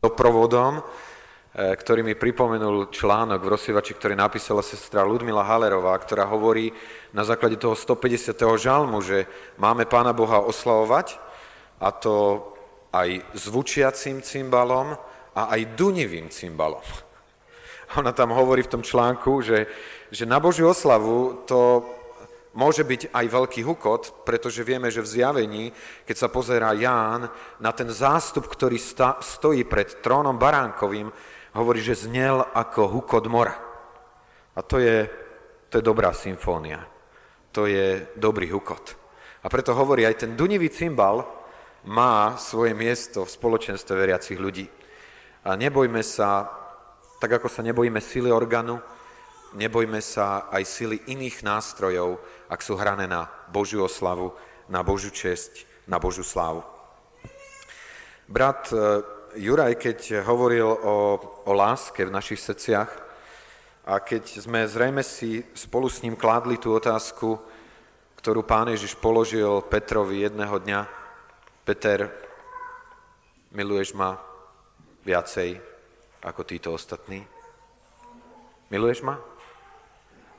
doprovodom, E, ktorý mi pripomenul článok v rozsievači, ktorý napísala sestra Ludmila Halerová, ktorá hovorí na základe toho 150. žalmu, že máme Pána Boha oslavovať, a to aj zvučiacím cymbalom a aj dunivým cymbalom. Ona tam hovorí v tom článku, že, že na Božiu oslavu to môže byť aj veľký hukot, pretože vieme, že v zjavení, keď sa pozerá Ján na ten zástup, ktorý sta, stojí pred trónom baránkovým, hovorí, že znel ako hukot mora. A to je, to je dobrá symfónia. To je dobrý hukot. A preto hovorí, aj ten dunivý cymbal má svoje miesto v spoločenstve veriacich ľudí. A nebojme sa, tak ako sa nebojíme sily orgánu, nebojme sa aj sily iných nástrojov, ak sú hrané na Božiu oslavu, na Božiu česť, na Božiu slávu. Brat Juraj, keď hovoril o, o láske v našich srdciach a keď sme zrejme si spolu s ním kládli tú otázku, ktorú pán Ježiš položil Petrovi jedného dňa, Peter, miluješ ma viacej ako títo ostatní? Miluješ ma?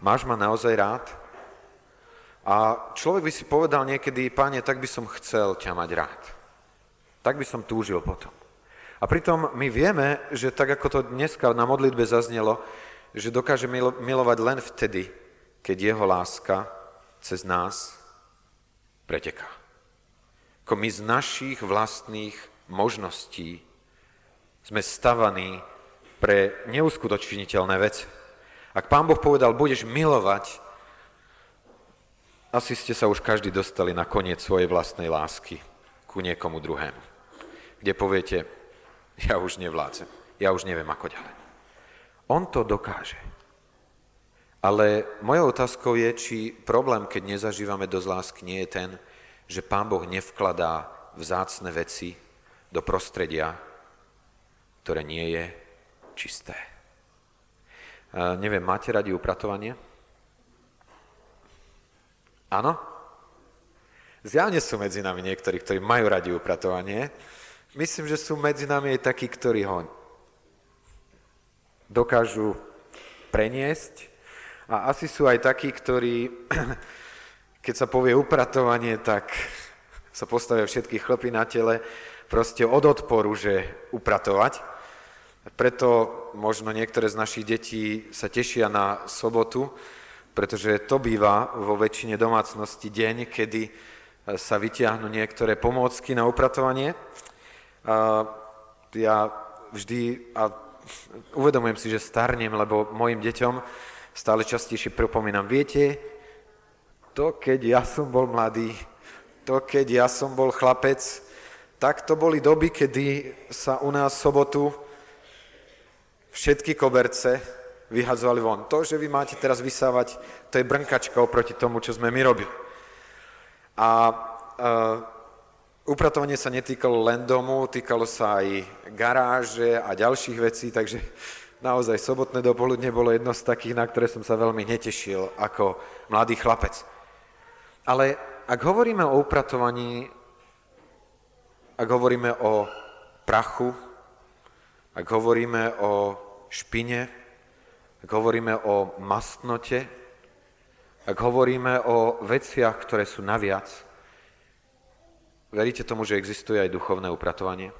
Máš ma naozaj rád? A človek by si povedal niekedy, páne, tak by som chcel ťa mať rád. Tak by som túžil potom. A pritom my vieme, že tak ako to dneska na modlitbe zaznelo, že dokáže milovať len vtedy, keď jeho láska cez nás preteká. Ako my z našich vlastných možností sme stavaní pre neuskutočniteľné veci. Ak pán Boh povedal, budeš milovať, asi ste sa už každý dostali na koniec svojej vlastnej lásky ku niekomu druhému, kde poviete, ja už nevládzem, ja už neviem ako ďalej. On to dokáže. Ale mojou otázkou je, či problém, keď nezažívame dosť lásky, nie je ten, že Pán Boh nevkladá vzácne veci do prostredia, ktoré nie je čisté. Uh, neviem, máte radi upratovanie? Áno? Zjavne sú medzi nami niektorí, ktorí majú radi upratovanie, myslím, že sú medzi nami aj takí, ktorí ho dokážu preniesť a asi sú aj takí, ktorí, keď sa povie upratovanie, tak sa postavia všetky chlpy na tele proste od odporu, že upratovať. Preto možno niektoré z našich detí sa tešia na sobotu, pretože to býva vo väčšine domácnosti deň, kedy sa vytiahnu niektoré pomôcky na upratovanie. A ja vždy, a uvedomujem si, že starnem, lebo mojim deťom stále častejšie pripomínam, viete, to keď ja som bol mladý, to keď ja som bol chlapec, tak to boli doby, kedy sa u nás sobotu všetky koberce vyhadzovali von. To, že vy máte teraz vysávať, to je brnkačka oproti tomu, čo sme my robili. A uh, Upratovanie sa netýkalo len domu, týkalo sa aj garáže a ďalších vecí, takže naozaj sobotné dopoludne bolo jedno z takých, na ktoré som sa veľmi netešil ako mladý chlapec. Ale ak hovoríme o upratovaní, ak hovoríme o prachu, ak hovoríme o špine, ak hovoríme o mastnote, ak hovoríme o veciach, ktoré sú naviac, Veríte tomu, že existuje aj duchovné upratovanie?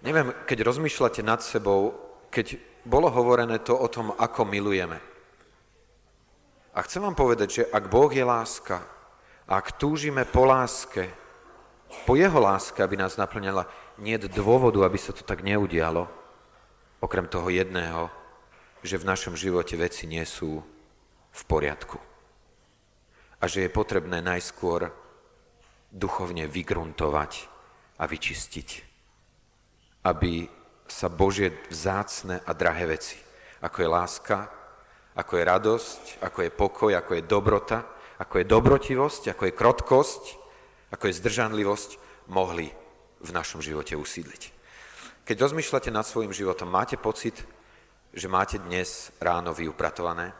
Neviem, keď rozmýšľate nad sebou, keď bolo hovorené to o tom, ako milujeme. A chcem vám povedať, že ak Boh je láska, ak túžime po láske, po jeho láske, aby nás naplňala, nie je dôvodu, aby sa to tak neudialo, okrem toho jedného, že v našom živote veci nie sú v poriadku. A že je potrebné najskôr duchovne vygruntovať a vyčistiť. Aby sa Božie vzácne a drahé veci, ako je láska, ako je radosť, ako je pokoj, ako je dobrota, ako je dobrotivosť, ako je krotkosť, ako je zdržanlivosť, mohli v našom živote usídliť. Keď rozmýšľate nad svojim životom, máte pocit, že máte dnes ráno vyupratované?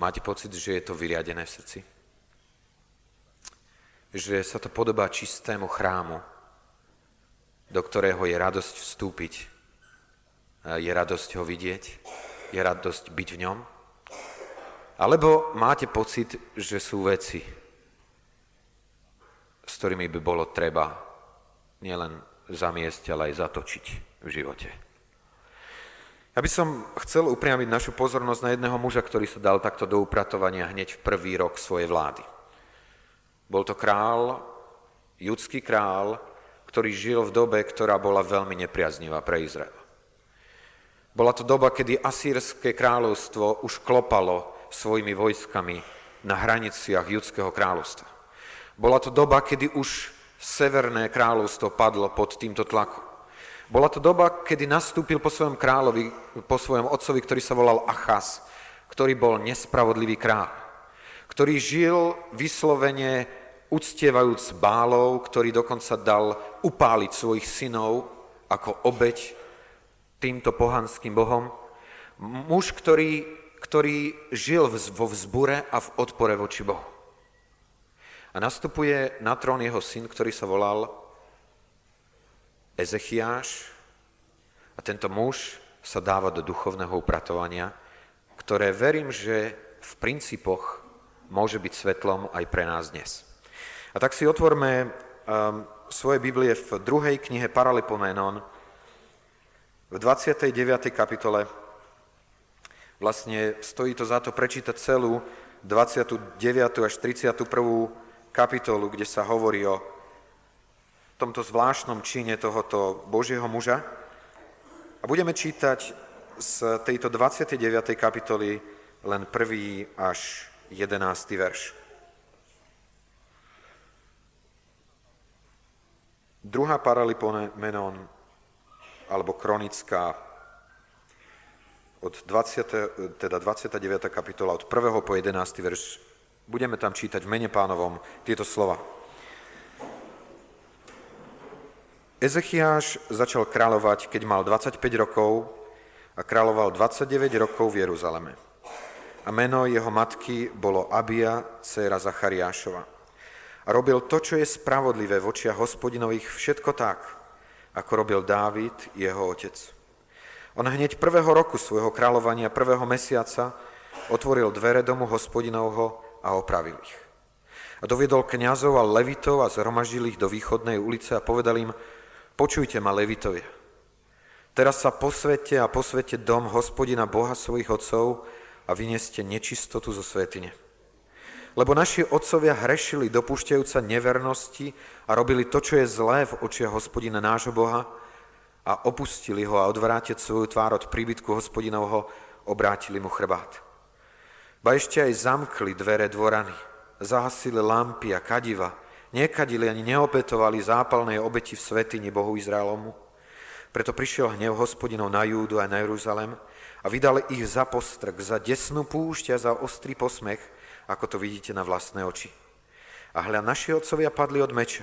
Máte pocit, že je to vyriadené v srdci? že sa to podobá čistému chrámu, do ktorého je radosť vstúpiť, je radosť ho vidieť, je radosť byť v ňom? Alebo máte pocit, že sú veci, s ktorými by bolo treba nielen zamiesť, ale aj zatočiť v živote? Ja by som chcel upriamiť našu pozornosť na jedného muža, ktorý sa dal takto do upratovania hneď v prvý rok svojej vlády. Bol to král, judský král, ktorý žil v dobe, ktorá bola veľmi nepriaznivá pre Izrael. Bola to doba, kedy Asýrske kráľovstvo už klopalo svojimi vojskami na hraniciach judského kráľovstva. Bola to doba, kedy už severné kráľovstvo padlo pod týmto tlakom. Bola to doba, kedy nastúpil po svojom kráľovi, po svojom otcovi, ktorý sa volal Achaz, ktorý bol nespravodlivý kráľ, ktorý žil vyslovene uctievajúc bálov, ktorý dokonca dal upáliť svojich synov ako obeď týmto pohanským bohom. Muž, ktorý, ktorý žil vo vzbure a v odpore voči Bohu. A nastupuje na trón jeho syn, ktorý sa volal Ezechiáš a tento muž sa dáva do duchovného upratovania, ktoré verím, že v princípoch môže byť svetlom aj pre nás dnes. A tak si otvorme um, svoje Biblie v druhej knihe Paralipomenon, v 29. kapitole. Vlastne stojí to za to prečítať celú 29. až 31. kapitolu, kde sa hovorí o tomto zvláštnom čine tohoto Božieho muža. A budeme čítať z tejto 29. kapitoly len prvý až 11. verš. Druhá paralipomenon, alebo kronická, od 20, teda 29. kapitola, od 1. po 11. verš, budeme tam čítať v mene pánovom tieto slova. Ezechiáš začal kráľovať, keď mal 25 rokov a kráľoval 29 rokov v Jeruzaleme. A meno jeho matky bolo Abia, dcéra Zachariášova a robil to, čo je spravodlivé v očiach hospodinových, všetko tak, ako robil Dávid, jeho otec. On hneď prvého roku svojho kráľovania, prvého mesiaca, otvoril dvere domu hospodinovho a opravil ich. A doviedol kňazov a levitov a zhromaždil ich do východnej ulice a povedal im, počujte ma, levitovia. Teraz sa posvete a posvete dom hospodina Boha svojich otcov a vynieste nečistotu zo svetine. Lebo naši otcovia hrešili, dopúšťajúca nevernosti a robili to, čo je zlé v očiach hospodina nášho Boha a opustili ho a odvrátiť svoju tvár od príbytku hospodinovho, obrátili mu chrbát. Ba ešte aj zamkli dvere dvorany, zahasili lampy a kadiva, nekadili ani neopetovali zápalnej obeti v svetini Bohu Izraelomu. Preto prišiel hnev hospodinov na Júdu a na Jeruzalem a vydal ich za postrk, za desnú púšť a za ostrý posmech, ako to vidíte na vlastné oči. A hľa, naši otcovia padli od meča.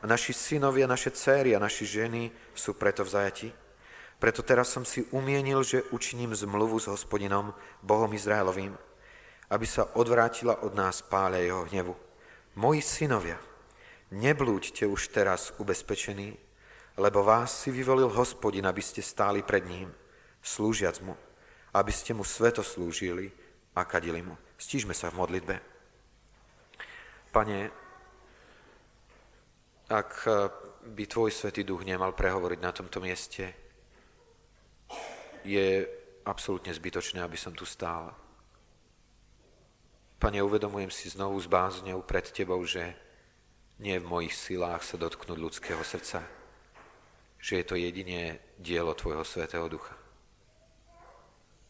A naši synovia, naše céry a naši ženy sú preto v zajati. Preto teraz som si umienil, že učiním zmluvu s hospodinom, Bohom Izraelovým, aby sa odvrátila od nás páľa jeho hnevu. Moji synovia, neblúďte už teraz ubezpečení, lebo vás si vyvolil hospodin, aby ste stáli pred ním, slúžiac mu, aby ste mu sveto slúžili a kadili mu. Stížme sa v modlitbe. Pane, ak by Tvoj Svetý Duch nemal prehovoriť na tomto mieste, je absolútne zbytočné, aby som tu stál. Pane, uvedomujem si znovu s bázňou pred Tebou, že nie v mojich silách sa dotknúť ľudského srdca, že je to jediné dielo Tvojho Svetého Ducha.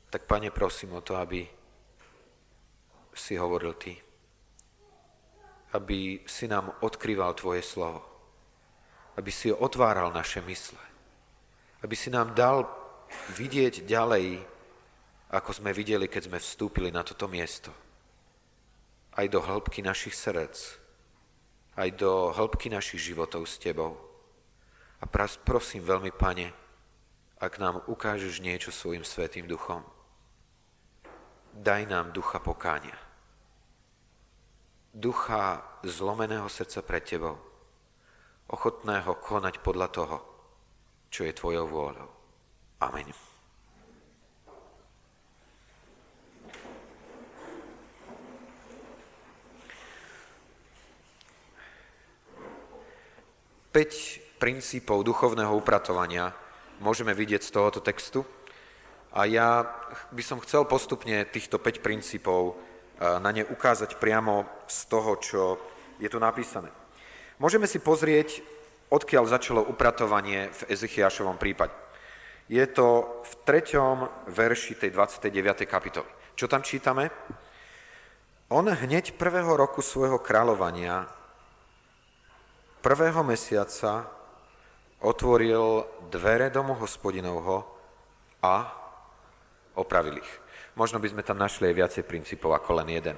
Tak, Pane, prosím o to, aby si hovoril Ty. Aby si nám odkrýval Tvoje slovo. Aby si otváral naše mysle. Aby si nám dal vidieť ďalej, ako sme videli, keď sme vstúpili na toto miesto. Aj do hĺbky našich srdc, aj do hĺbky našich životov s Tebou. A prosím veľmi, Pane, ak nám ukážeš niečo svojim svetým duchom, daj nám ducha pokánia. ducha zlomeného srdca pred tebou, ochotného konať podľa toho, čo je tvojou vôľou. Amen. Päť princípov duchovného upratovania môžeme vidieť z tohoto textu. A ja by som chcel postupne týchto 5 princípov na ne ukázať priamo z toho, čo je tu napísané. Môžeme si pozrieť, odkiaľ začalo upratovanie v Ezechiašovom prípade. Je to v 3. verši tej 29. kapitoly. Čo tam čítame? On hneď prvého roku svojho kráľovania, prvého mesiaca, otvoril dvere domu hospodinovho a opravil ich. Možno by sme tam našli aj viacej princípov ako len jeden.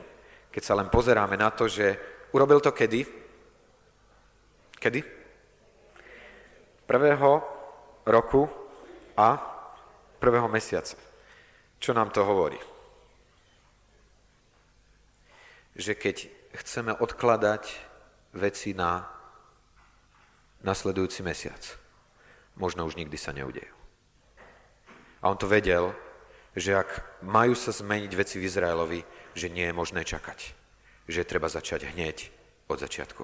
Keď sa len pozeráme na to, že urobil to kedy? Kedy? Prvého roku a prvého mesiaca. Čo nám to hovorí? Že keď chceme odkladať veci na nasledujúci mesiac, možno už nikdy sa neudejú. A on to vedel, že ak majú sa zmeniť veci v Izraelovi, že nie je možné čakať. Že je treba začať hneď od začiatku.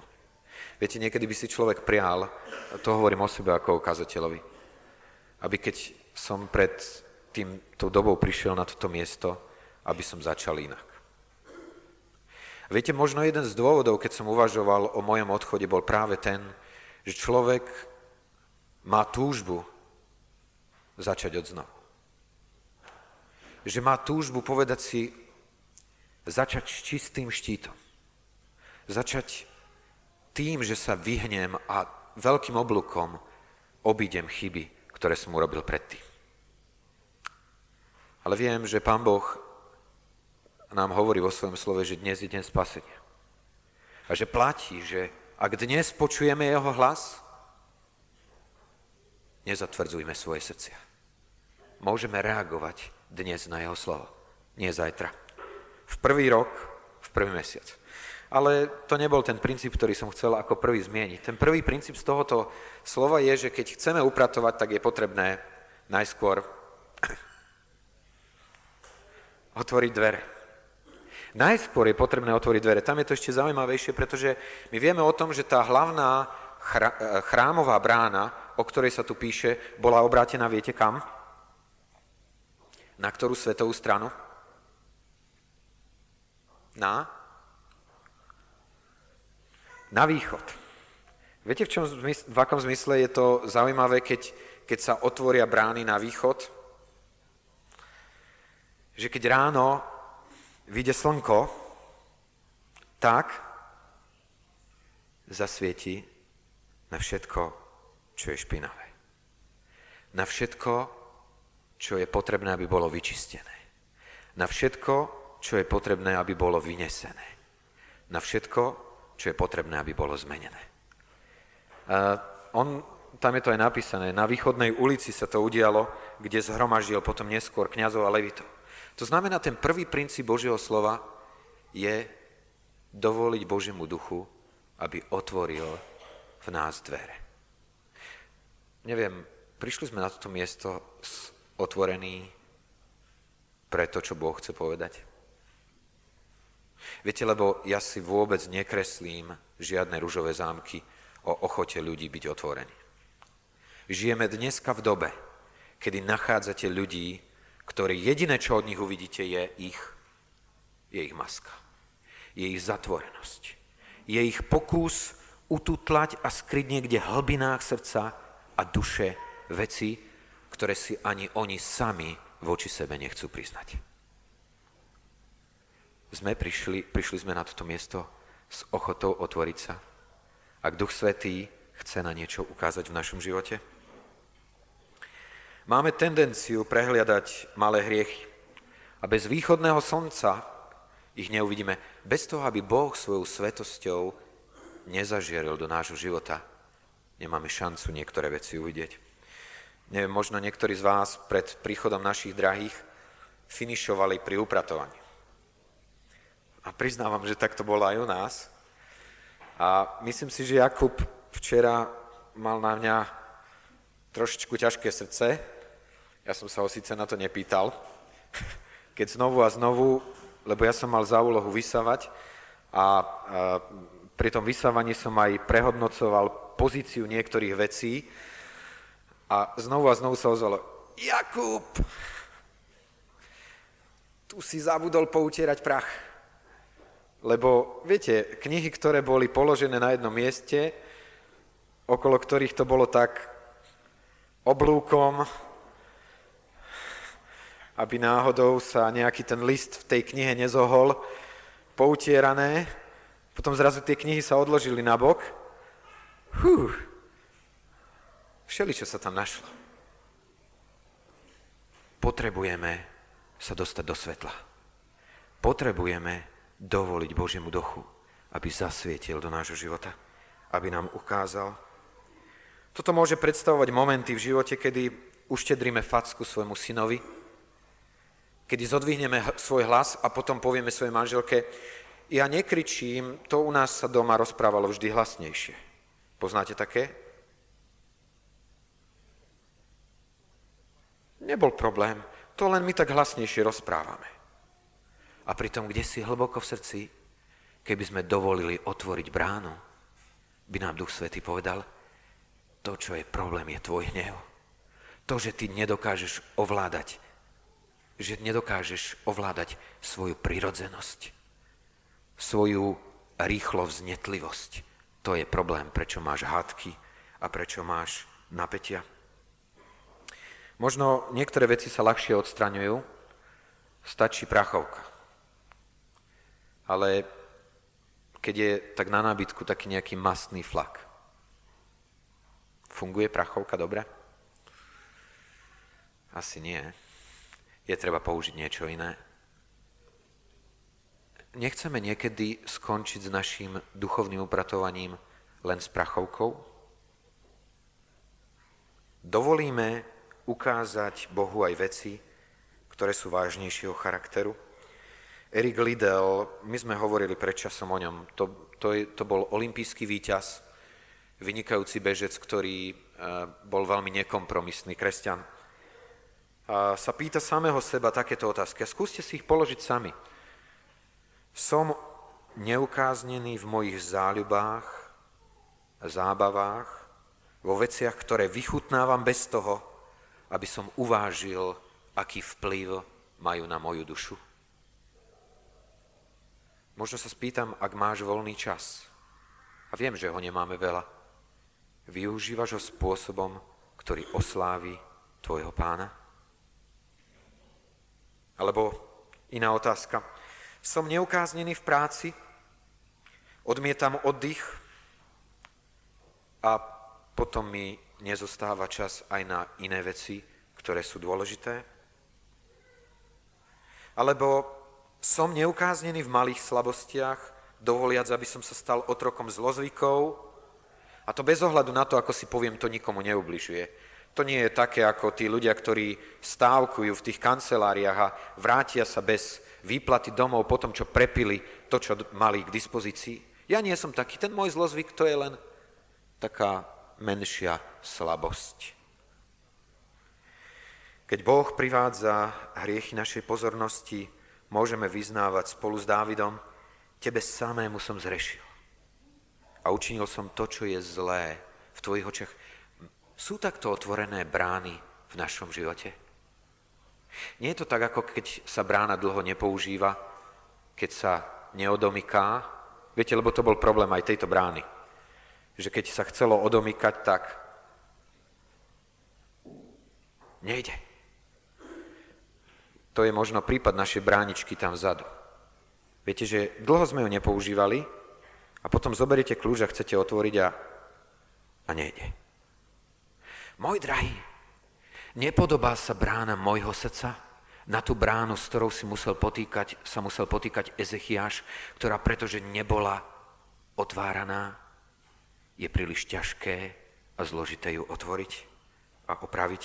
Viete, niekedy by si človek prial, to hovorím o sebe ako o kazateľovi, aby keď som pred týmto dobou prišiel na toto miesto, aby som začal inak. Viete, možno jeden z dôvodov, keď som uvažoval o mojom odchode, bol práve ten, že človek má túžbu začať od znovu že má túžbu povedať si, začať s čistým štítom. Začať tým, že sa vyhnem a veľkým oblúkom obídem chyby, ktoré som urobil predtým. Ale viem, že Pán Boh nám hovorí vo svojom slove, že dnes je deň spasenia. A že platí, že ak dnes počujeme Jeho hlas, nezatvrdzujme svoje srdcia. Môžeme reagovať dnes na jeho slovo, nie zajtra. V prvý rok, v prvý mesiac. Ale to nebol ten princíp, ktorý som chcel ako prvý zmieniť. Ten prvý princíp z tohoto slova je, že keď chceme upratovať, tak je potrebné najskôr otvoriť dvere. Najskôr je potrebné otvoriť dvere. Tam je to ešte zaujímavejšie, pretože my vieme o tom, že tá hlavná chrámová brána, o ktorej sa tu píše, bola obrátená, viete kam? Na ktorú svetovú stranu? Na? Na východ. Viete, v, čom, v akom zmysle je to zaujímavé, keď, keď sa otvoria brány na východ? Že keď ráno vyjde slnko, tak zasvieti na všetko, čo je špinavé. Na všetko, čo je potrebné, aby bolo vyčistené. Na všetko, čo je potrebné, aby bolo vynesené. Na všetko, čo je potrebné, aby bolo zmenené. A on, tam je to aj napísané, na východnej ulici sa to udialo, kde zhromaždil potom neskôr kňazov a levitov. To znamená, ten prvý princíp Božieho slova je dovoliť Božiemu duchu, aby otvoril v nás dvere. Neviem, prišli sme na toto miesto s otvorený pre to, čo Boh chce povedať? Viete, lebo ja si vôbec nekreslím žiadne ružové zámky o ochote ľudí byť otvorení. Žijeme dneska v dobe, kedy nachádzate ľudí, ktorí jediné, čo od nich uvidíte, je ich, je ich maska. Je ich zatvorenosť. Je ich pokus ututlať a skryť niekde v hlbinách srdca a duše veci, ktoré si ani oni sami voči sebe nechcú priznať. Sme prišli, prišli sme na toto miesto s ochotou otvoriť sa. Ak Duch Svetý chce na niečo ukázať v našom živote? Máme tendenciu prehliadať malé hriechy a bez východného slnca ich neuvidíme. Bez toho, aby Boh svojou svetosťou nezažieril do nášho života, nemáme šancu niektoré veci uvidieť. Neviem, možno niektorí z vás pred príchodom našich drahých finišovali pri upratovaní. A priznávam, že tak to bolo aj u nás. A myslím si, že Jakub včera mal na mňa trošičku ťažké srdce. Ja som sa ho síce na to nepýtal. Keď znovu a znovu, lebo ja som mal za úlohu vysávať a, pri tom vysávaní som aj prehodnocoval pozíciu niektorých vecí a znovu a znovu sa ozvalo Jakub, tu si zabudol poutierať prach. Lebo, viete, knihy, ktoré boli položené na jednom mieste, okolo ktorých to bolo tak oblúkom, aby náhodou sa nejaký ten list v tej knihe nezohol, poutierané, potom zrazu tie knihy sa odložili na bok. Hú, všeli, čo sa tam našlo. Potrebujeme sa dostať do svetla. Potrebujeme dovoliť Božiemu duchu, aby zasvietil do nášho života, aby nám ukázal. Toto môže predstavovať momenty v živote, kedy uštedríme facku svojmu synovi, kedy zodvihneme svoj hlas a potom povieme svojej manželke, ja nekričím, to u nás sa doma rozprávalo vždy hlasnejšie. Poznáte také? Nebol problém, to len my tak hlasnejšie rozprávame. A pritom, kde si hlboko v srdci, keby sme dovolili otvoriť bránu, by nám Duch Svety povedal, to, čo je problém, je tvoj hnev. To, že ty nedokážeš ovládať, že nedokážeš ovládať svoju prirodzenosť, svoju rýchlo vznetlivosť. To je problém, prečo máš hádky a prečo máš napätia. Možno niektoré veci sa ľahšie odstraňujú, stačí prachovka ale keď je tak na nábytku taký nejaký mastný flak. Funguje prachovka dobre? Asi nie. Je treba použiť niečo iné. Nechceme niekedy skončiť s našim duchovným upratovaním len s prachovkou? Dovolíme ukázať Bohu aj veci, ktoré sú vážnejšieho charakteru? Erik Lidl, my sme hovorili pred časom o ňom, to, to, je, to bol olimpijský víťaz, vynikajúci bežec, ktorý e, bol veľmi nekompromisný kresťan. Sa pýta samého seba takéto otázky a skúste si ich položiť sami. Som neukáznený v mojich záľubách, zábavách, vo veciach, ktoré vychutnávam bez toho, aby som uvážil, aký vplyv majú na moju dušu. Možno sa spýtam, ak máš voľný čas, a viem, že ho nemáme veľa, využívaš ho spôsobom, ktorý oslávi tvojho pána? Alebo iná otázka. Som neukáznený v práci, odmietam oddych a potom mi nezostáva čas aj na iné veci, ktoré sú dôležité? Alebo som neukáznený v malých slabostiach, dovoliac, aby som sa stal otrokom zlozvykov. A to bez ohľadu na to, ako si poviem, to nikomu neubližuje. To nie je také ako tí ľudia, ktorí stávkujú v tých kanceláriách a vrátia sa bez výplaty domov po tom, čo prepili to, čo mali k dispozícii. Ja nie som taký. Ten môj zlozvyk to je len taká menšia slabosť. Keď Boh privádza hriechy našej pozornosti, môžeme vyznávať spolu s Dávidom, tebe samému som zrešil. A učinil som to, čo je zlé v tvojich očiach. Sú takto otvorené brány v našom živote? Nie je to tak, ako keď sa brána dlho nepoužíva, keď sa neodomyká. Viete, lebo to bol problém aj tejto brány. Že keď sa chcelo odomykať, tak nejde. To je možno prípad našej bráničky tam vzadu. Viete, že dlho sme ju nepoužívali a potom zoberiete kľúč a chcete otvoriť a, a nejde. Môj drahý, nepodobá sa brána môjho srdca na tú bránu, s ktorou si musel potýkať, sa musel potýkať Ezechiáš, ktorá pretože nebola otváraná, je príliš ťažké a zložité ju otvoriť a opraviť,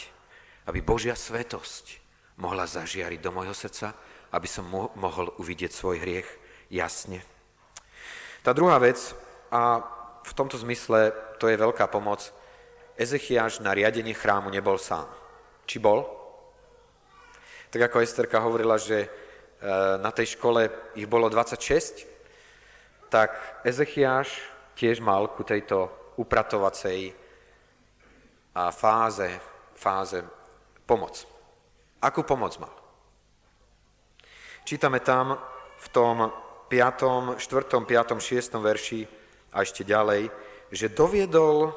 aby Božia svetosť mohla zažiariť do môjho srdca, aby som mo- mohol uvidieť svoj hriech. jasne. Tá druhá vec, a v tomto zmysle to je veľká pomoc, Ezechiaš na riadenie chrámu nebol sám. Či bol? Tak ako Esterka hovorila, že e, na tej škole ich bolo 26, tak Ezechiaš tiež mal ku tejto upratovacej a fáze, fáze pomoc. Akú pomoc mal? Čítame tam v tom 5., 4., 5., 6. verši a ešte ďalej, že doviedol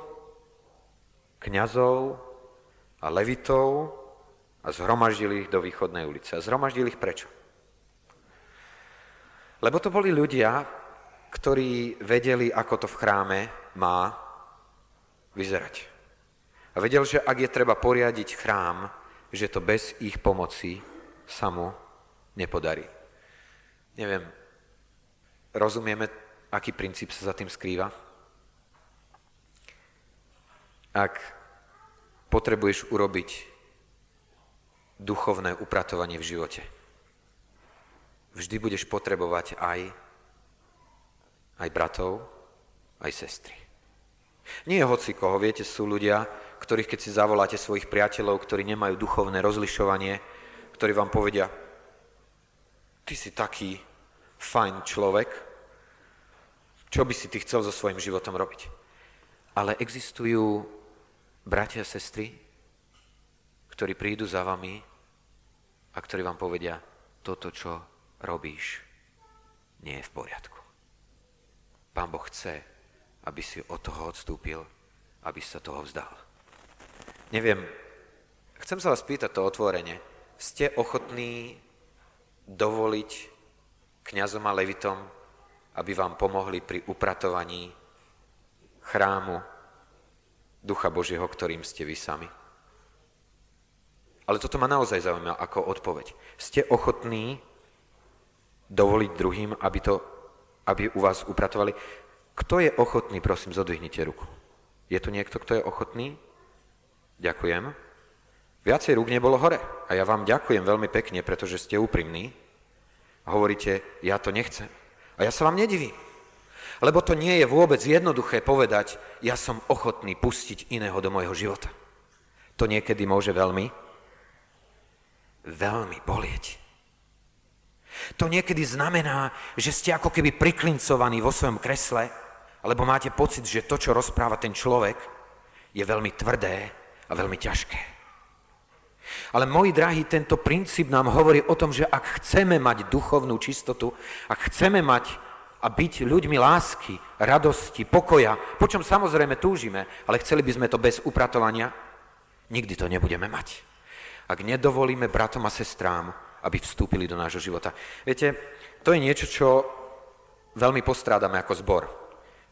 kňazov a levitov a zhromaždil ich do východnej ulice. A zhromaždil ich prečo? Lebo to boli ľudia, ktorí vedeli, ako to v chráme má vyzerať. A vedel, že ak je treba poriadiť chrám, že to bez ich pomoci sa mu nepodarí. Neviem, rozumieme, aký princíp sa za tým skrýva? Ak potrebuješ urobiť duchovné upratovanie v živote, vždy budeš potrebovať aj, aj bratov, aj sestry. Nie hoci koho, viete, sú ľudia, ktorých keď si zavoláte svojich priateľov, ktorí nemajú duchovné rozlišovanie, ktorí vám povedia, ty si taký fajn človek, čo by si ty chcel so svojím životom robiť. Ale existujú bratia a sestry, ktorí prídu za vami a ktorí vám povedia, toto, čo robíš, nie je v poriadku. Pán Boh chce, aby si od toho odstúpil, aby sa toho vzdal. Neviem, chcem sa vás pýtať to otvorene. Ste ochotní dovoliť kňazom a levitom, aby vám pomohli pri upratovaní chrámu Ducha Božieho, ktorým ste vy sami? Ale toto ma naozaj zaujíma ako odpoveď. Ste ochotní dovoliť druhým, aby, to, aby u vás upratovali? Kto je ochotný, prosím, zodvihnite ruku. Je tu niekto, kto je ochotný? Ďakujem. Viacej rúk nebolo hore. A ja vám ďakujem veľmi pekne, pretože ste úprimní. A hovoríte, ja to nechcem. A ja sa vám nedivím. Lebo to nie je vôbec jednoduché povedať, ja som ochotný pustiť iného do môjho života. To niekedy môže veľmi, veľmi bolieť. To niekedy znamená, že ste ako keby priklincovaní vo svojom kresle, alebo máte pocit, že to, čo rozpráva ten človek, je veľmi tvrdé a veľmi ťažké. Ale moji drahí, tento princíp nám hovorí o tom, že ak chceme mať duchovnú čistotu, ak chceme mať a byť ľuďmi lásky, radosti, pokoja, po čom samozrejme túžime, ale chceli by sme to bez upratovania, nikdy to nebudeme mať. Ak nedovolíme bratom a sestrám, aby vstúpili do nášho života. Viete, to je niečo, čo veľmi postrádame ako zbor.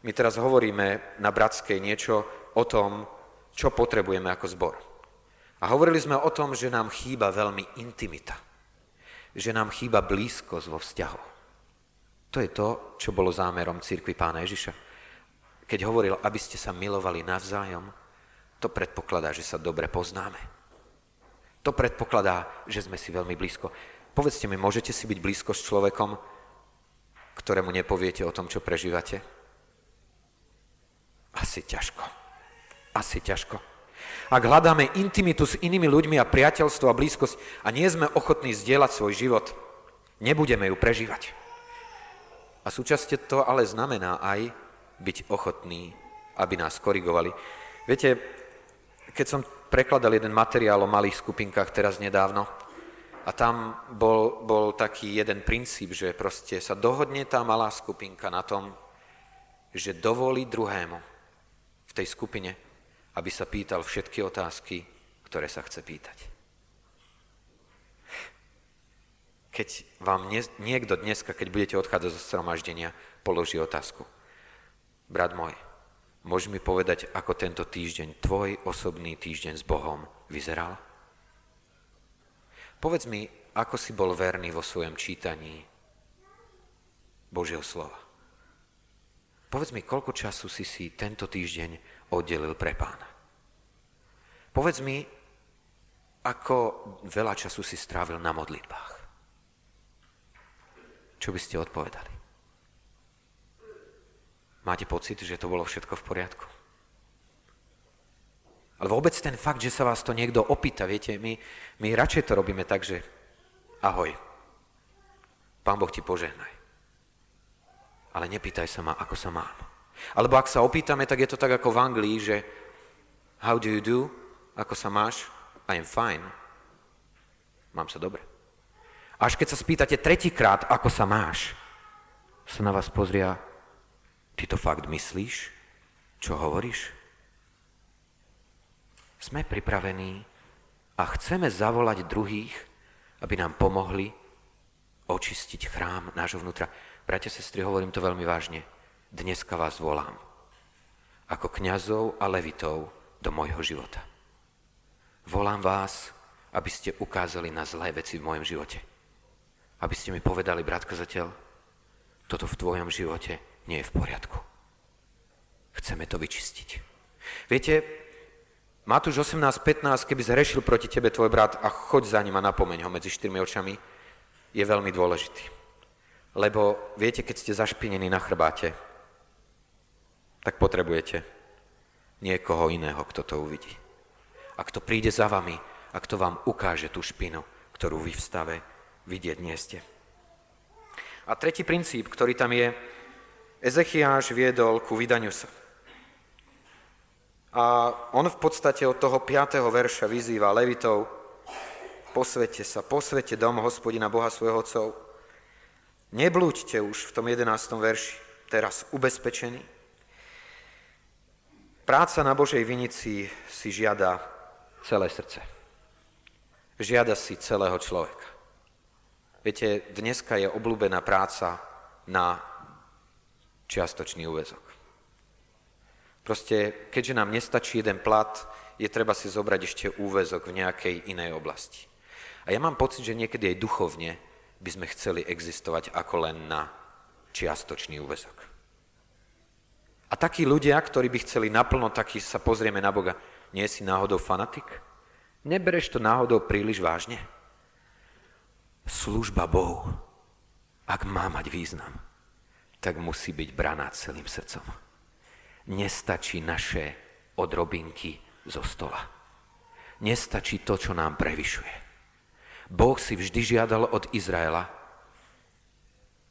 My teraz hovoríme na Bratskej niečo o tom, čo potrebujeme ako zbor. A hovorili sme o tom, že nám chýba veľmi intimita. Že nám chýba blízkosť vo vzťahu. To je to, čo bolo zámerom církvy pána Ježiša. Keď hovoril, aby ste sa milovali navzájom, to predpokladá, že sa dobre poznáme. To predpokladá, že sme si veľmi blízko. Povedzte mi, môžete si byť blízko s človekom, ktorému nepoviete o tom, čo prežívate? Asi ťažko asi ťažko. Ak hľadáme intimitu s inými ľuďmi a priateľstvo a blízkosť a nie sme ochotní zdieľať svoj život, nebudeme ju prežívať. A súčasne to ale znamená aj byť ochotný, aby nás korigovali. Viete, keď som prekladal jeden materiál o malých skupinkách teraz nedávno, a tam bol, bol taký jeden princíp, že proste sa dohodne tá malá skupinka na tom, že dovolí druhému v tej skupine aby sa pýtal všetky otázky, ktoré sa chce pýtať. Keď vám niekto dneska, keď budete odchádzať zo stromaždenia, položí otázku. Brat môj, môžeš mi povedať, ako tento týždeň, tvoj osobný týždeň s Bohom vyzeral? Povedz mi, ako si bol verný vo svojom čítaní Božieho slova. Povedz mi, koľko času si si tento týždeň oddelil pre pána. Povedz mi, ako veľa času si strávil na modlitbách. Čo by ste odpovedali? máte pocit, že to bolo všetko v poriadku? Ale vôbec ten fakt, že sa vás to niekto opýta, viete, my, my radšej to robíme tak, že ahoj, pán Boh ti požehnaj. Ale nepýtaj sa ma, ako sa mám. Alebo ak sa opýtame, tak je to tak ako v Anglii, že how do you do? Ako sa máš? I am fine. Mám sa dobre. Až keď sa spýtate tretíkrát, ako sa máš, sa na vás pozria, ty to fakt myslíš? Čo hovoríš? Sme pripravení a chceme zavolať druhých, aby nám pomohli očistiť chrám nášho vnútra. Bratia, sestry, hovorím to veľmi vážne. Dneska vás volám ako kňazov a levitov do môjho života. Volám vás, aby ste ukázali na zlé veci v mojom živote. Aby ste mi povedali, brat kazateľ, toto v tvojom živote nie je v poriadku. Chceme to vyčistiť. Viete, Matúš 18.15, keby zhrešil proti tebe tvoj brat a choď za ním a napomeň ho medzi štyrmi očami, je veľmi dôležitý. Lebo viete, keď ste zašpinení na chrbáte, tak potrebujete niekoho iného, kto to uvidí. A kto príde za vami a kto vám ukáže tú špinu, ktorú vy v stave vidieť nie ste. A tretí princíp, ktorý tam je, Ezechiáš viedol ku vydaniu sa. A on v podstate od toho 5. verša vyzýva Levitov, posvete sa, posvete dom hospodina Boha svojho otcov. Neblúďte už v tom 11. verši, teraz ubezpečení. Práca na Božej vinici si žiada celé srdce. Žiada si celého človeka. Viete, dneska je obľúbená práca na čiastočný úvezok. Proste, keďže nám nestačí jeden plat, je treba si zobrať ešte úvezok v nejakej inej oblasti. A ja mám pocit, že niekedy aj duchovne by sme chceli existovať ako len na čiastočný úvezok. A takí ľudia, ktorí by chceli naplno, taký sa pozrieme na Boga, nie si náhodou fanatik? Nebereš to náhodou príliš vážne? Služba Bohu, ak má mať význam, tak musí byť braná celým srdcom nestačí naše odrobinky zo stola. Nestačí to, čo nám prevyšuje. Boh si vždy žiadal od Izraela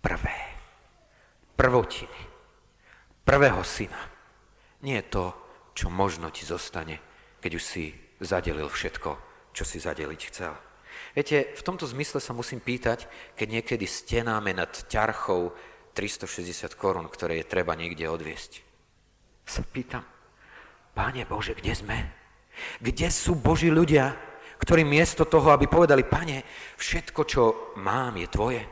prvé, prvotiny, prvého syna. Nie to, čo možno ti zostane, keď už si zadelil všetko, čo si zadeliť chcel. Viete, v tomto zmysle sa musím pýtať, keď niekedy stenáme nad ťarchou 360 korún, ktoré je treba niekde odviesť sa pýtam, Páne Bože, kde sme? Kde sú Boží ľudia, ktorí miesto toho, aby povedali, Pane, všetko, čo mám, je Tvoje.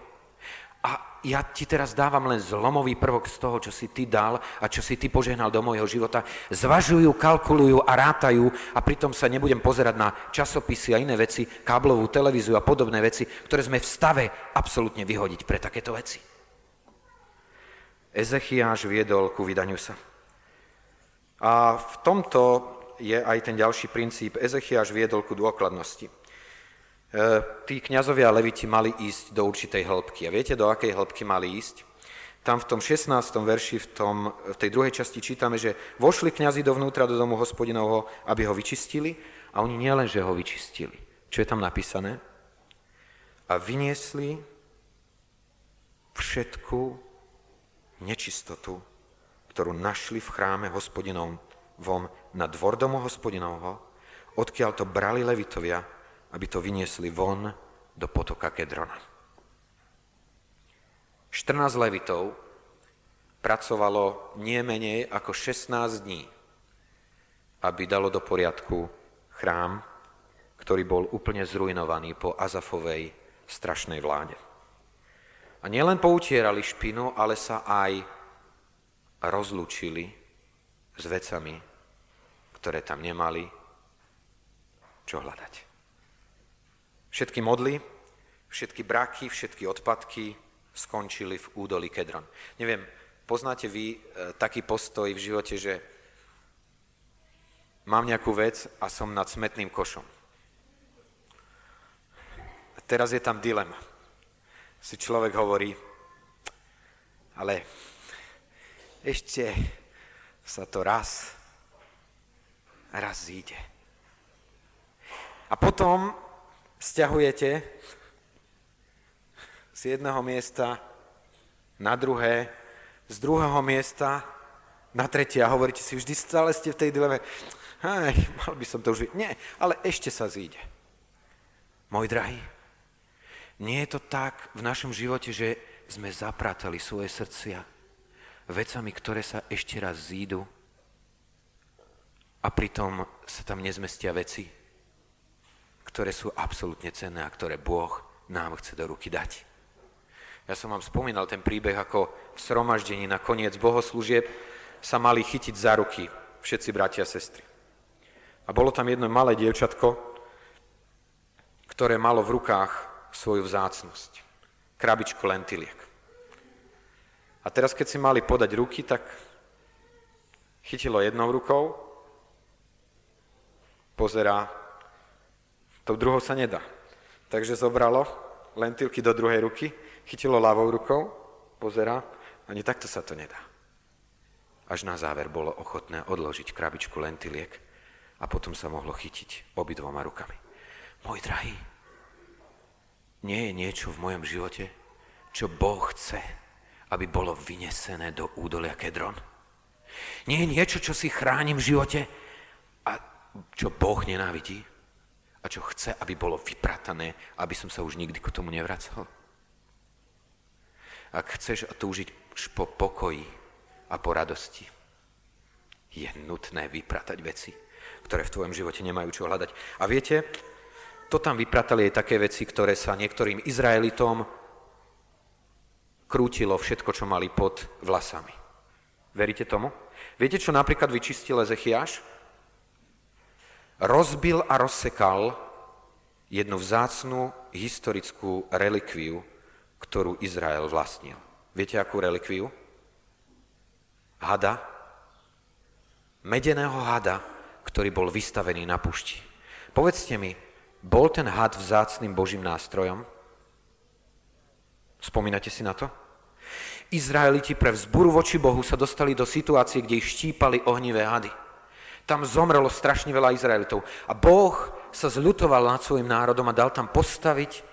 A ja ti teraz dávam len zlomový prvok z toho, čo si ty dal a čo si ty požehnal do môjho života. Zvažujú, kalkulujú a rátajú a pritom sa nebudem pozerať na časopisy a iné veci, káblovú televíziu a podobné veci, ktoré sme v stave absolútne vyhodiť pre takéto veci. Ezechiáš viedol ku vydaniu sa. A v tomto je aj ten ďalší princíp. Ezechiaš viedol ku dôkladnosti. E, tí kňazovia leviti mali ísť do určitej hĺbky. A viete, do akej hĺbky mali ísť? Tam v tom 16. verši, v, tom, v tej druhej časti čítame, že vošli kňazi dovnútra do domu hospodinovho, aby ho vyčistili a oni nielen, že ho vyčistili. Čo je tam napísané? A vyniesli všetku nečistotu ktorú našli v chráme hospodinovom na dvor domu hospodinovho, odkiaľ to brali levitovia, aby to vyniesli von do potoka Kedrona. 14 levitov pracovalo nie menej ako 16 dní, aby dalo do poriadku chrám, ktorý bol úplne zrujnovaný po Azafovej strašnej vláde. A nielen poutierali špinu, ale sa aj rozlúčili s vecami, ktoré tam nemali čo hľadať. Všetky modly, všetky braky, všetky odpadky skončili v údolí Kedron. Neviem, poznáte vy e, taký postoj v živote, že mám nejakú vec a som nad smetným košom. A teraz je tam dilema. Si človek hovorí, ale ešte sa to raz, raz zíde. A potom stiahujete z jedného miesta na druhé, z druhého miesta na tretie a hovoríte si, vždy stále ste v tej dileme, hej, mal by som to už... Nie, ale ešte sa zíde. Môj drahý, nie je to tak v našom živote, že sme zapratali svoje srdcia vecami, ktoré sa ešte raz zídu a pritom sa tam nezmestia veci, ktoré sú absolútne cenné a ktoré Boh nám chce do ruky dať. Ja som vám spomínal ten príbeh, ako v sromaždení na koniec bohoslúžieb sa mali chytiť za ruky všetci bratia a sestry. A bolo tam jedno malé dievčatko, ktoré malo v rukách svoju vzácnosť. Krabičku lentiliek. A teraz, keď si mali podať ruky, tak chytilo jednou rukou, pozerá, to druhou sa nedá. Takže zobralo lentilky do druhej ruky, chytilo ľavou rukou, pozerá, ani takto sa to nedá. Až na záver bolo ochotné odložiť krabičku lentiliek a potom sa mohlo chytiť obidvoma rukami. Môj drahý, nie je niečo v mojom živote, čo Boh chce, aby bolo vynesené do údolia Kedron? Nie je niečo, čo si chránim v živote a čo Boh nenávidí? A čo chce, aby bolo vypratané, aby som sa už nikdy k tomu nevracal? Ak chceš túžiť po pokoji a po radosti, je nutné vypratať veci, ktoré v tvojom živote nemajú čo hľadať. A viete, to tam vypratali aj také veci, ktoré sa niektorým Izraelitom krútilo všetko, čo mali pod vlasami. Veríte tomu? Viete, čo napríklad vyčistil Ezechiaš? Rozbil a rozsekal jednu vzácnú historickú relikviu, ktorú Izrael vlastnil. Viete, akú relikviu? Hada. Medeného hada, ktorý bol vystavený na pušti. Povedzte mi, bol ten had vzácným božím nástrojom? Spomínate si na to? Izraeliti pre vzburu voči Bohu sa dostali do situácie, kde ich štípali ohnivé hady. Tam zomrelo strašne veľa Izraelitov. A Boh sa zľutoval nad svojim národom a dal tam postaviť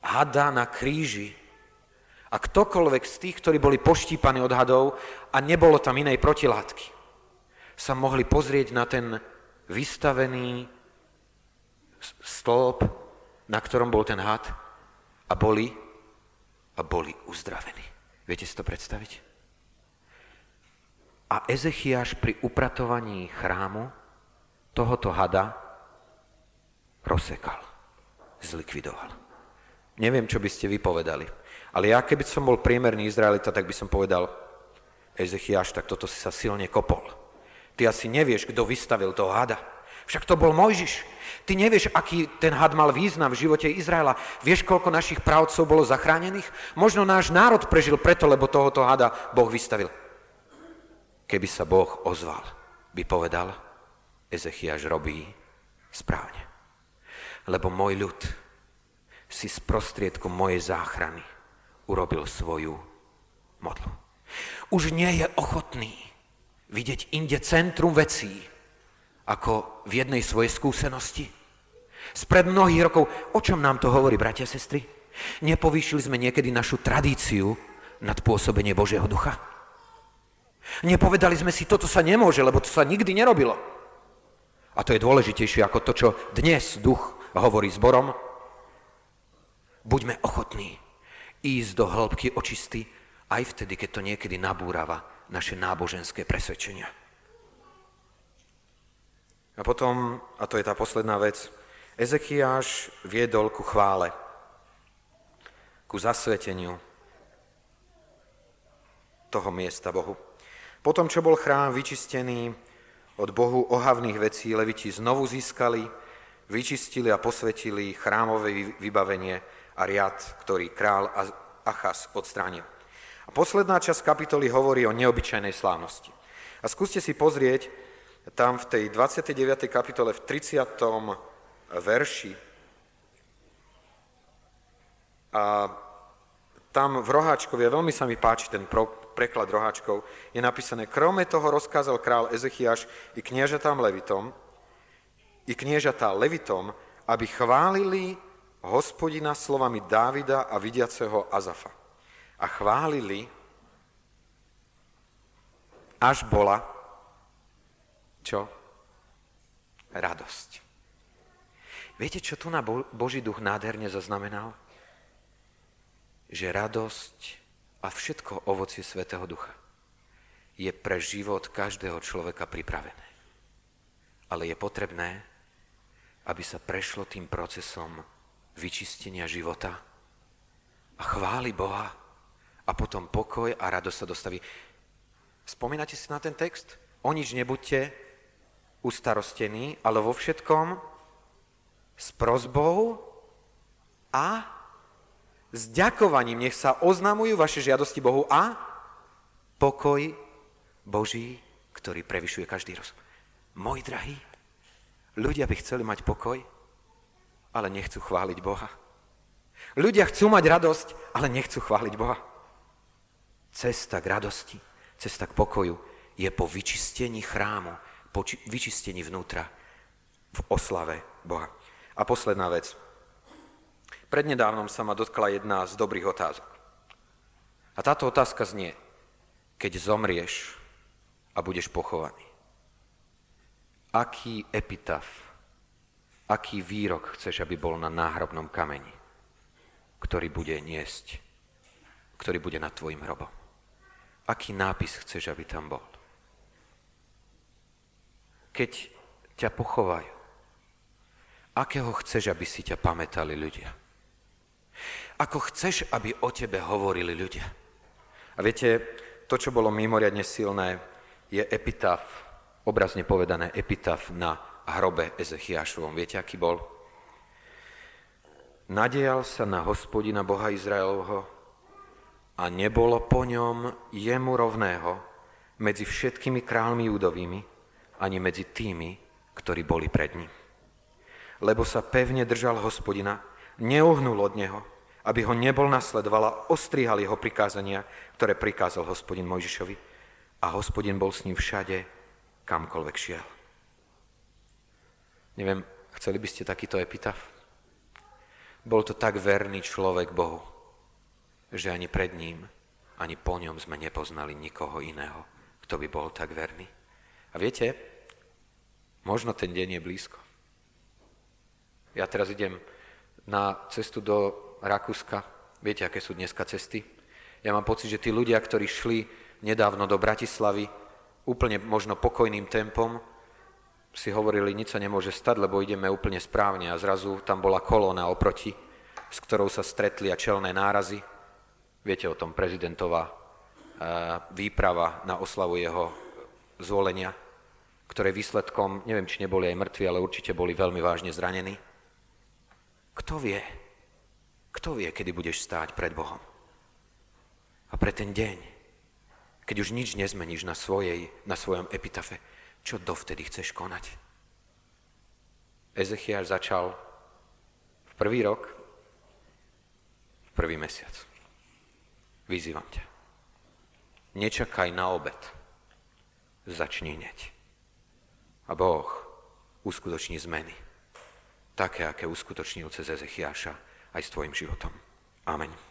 hada na kríži. A ktokoľvek z tých, ktorí boli poštípaní od hadov a nebolo tam inej protilátky, sa mohli pozrieť na ten vystavený stĺp, na ktorom bol ten had a boli, a boli uzdravení. Viete si to predstaviť? A Ezechiaš pri upratovaní chrámu tohoto hada rozsekal, zlikvidoval. Neviem, čo by ste vypovedali. Ale ja, keby som bol priemerný Izraelita, tak by som povedal, Ezechiaš, tak toto si sa silne kopol. Ty asi nevieš, kto vystavil toho hada. Však to bol Mojžiš. Ty nevieš, aký ten had mal význam v živote Izraela. Vieš, koľko našich právcov bolo zachránených? Možno náš národ prežil preto, lebo tohoto hada Boh vystavil. Keby sa Boh ozval, by povedal, Ezechiaš robí správne. Lebo môj ľud si z prostriedkom mojej záchrany urobil svoju modlu. Už nie je ochotný vidieť inde centrum vecí, ako v jednej svojej skúsenosti. Spred mnohých rokov, o čom nám to hovorí, bratia a sestry? Nepovýšili sme niekedy našu tradíciu nad pôsobenie Božieho ducha? Nepovedali sme si, toto sa nemôže, lebo to sa nikdy nerobilo. A to je dôležitejšie ako to, čo dnes duch hovorí zborom, Buďme ochotní ísť do hĺbky očisty aj vtedy, keď to niekedy nabúrava naše náboženské presvedčenia. A potom, a to je tá posledná vec, Ezechiáš viedol ku chvále, ku zasveteniu toho miesta Bohu. Potom, čo bol chrám vyčistený od Bohu ohavných vecí, leviti znovu získali, vyčistili a posvetili chrámové vybavenie a riad, ktorý král Achas odstránil. A posledná časť kapitoly hovorí o neobyčajnej slávnosti. A skúste si pozrieť tam v tej 29. kapitole v 30. verši. A tam v Roháčkovi, veľmi sa mi páči ten pro, preklad Roháčkov, je napísané, krome toho rozkázal král Ezechiaš i kniežatám Levitom, i kniežatá Levitom, aby chválili hospodina slovami Dávida a vidiaceho Azafa. A chválili, až bola, čo? Radosť. Viete, čo tu na Boží duch nádherne zaznamenal? Že radosť a všetko ovocie Svetého Ducha je pre život každého človeka pripravené. Ale je potrebné, aby sa prešlo tým procesom vyčistenia života a chváli Boha a potom pokoj a radosť sa dostaví. Spomínate si na ten text? O nič nebuďte ustarostení, ale vo všetkom s prozbou a s ďakovaním. Nech sa oznamujú vaše žiadosti Bohu a pokoj Boží, ktorý prevyšuje každý rozum. Moji drahí, ľudia by chceli mať pokoj, ale nechcú chváliť Boha. Ľudia chcú mať radosť, ale nechcú chváliť Boha. Cesta k radosti, cesta k pokoju je po vyčistení chrámu, po vyčistení vnútra v oslave Boha. A posledná vec. Prednedávnom sa ma dotkla jedna z dobrých otázok. A táto otázka znie, keď zomrieš a budeš pochovaný, aký epitaf, aký výrok chceš, aby bol na náhrobnom kameni, ktorý bude niesť, ktorý bude nad tvojim hrobom? Aký nápis chceš, aby tam bol? Keď ťa pochovajú, akého chceš, aby si ťa pamätali ľudia? Ako chceš, aby o tebe hovorili ľudia? A viete, to, čo bolo mimoriadne silné, je epitaf, obrazne povedané epitaf na hrobe Ezechiašovom. Viete, aký bol? Nadejal sa na hospodina Boha Izraelovho a nebolo po ňom jemu rovného medzi všetkými kráľmi judovými ani medzi tými, ktorí boli pred ním lebo sa pevne držal hospodina, neuhnul od neho, aby ho nebol nasledoval a ostrihal jeho prikázania, ktoré prikázal hospodin Mojžišovi. A hospodin bol s ním všade, kamkoľvek šiel. Neviem, chceli by ste takýto epitaf? Bol to tak verný človek Bohu, že ani pred ním, ani po ňom sme nepoznali nikoho iného, kto by bol tak verný. A viete, možno ten deň je blízko. Ja teraz idem na cestu do Rakúska. Viete, aké sú dneska cesty? Ja mám pocit, že tí ľudia, ktorí šli nedávno do Bratislavy úplne možno pokojným tempom, si hovorili, nič sa nemôže stať, lebo ideme úplne správne a zrazu tam bola kolóna oproti, s ktorou sa stretli a čelné nárazy. Viete o tom prezidentová výprava na oslavu jeho zvolenia, ktoré výsledkom, neviem, či neboli aj mŕtvi, ale určite boli veľmi vážne zranení. Kto vie? Kto vie, kedy budeš stáť pred Bohom? A pre ten deň, keď už nič nezmeníš na, svojej, na svojom epitafe, čo dovtedy chceš konať? Ezechiaš začal v prvý rok, v prvý mesiac. Vyzývam ťa. Nečakaj na obed. Začni hneď. A Boh uskutoční zmeny také, aké uskutočnil cez Ezechiaša aj s tvojim životom. Amen.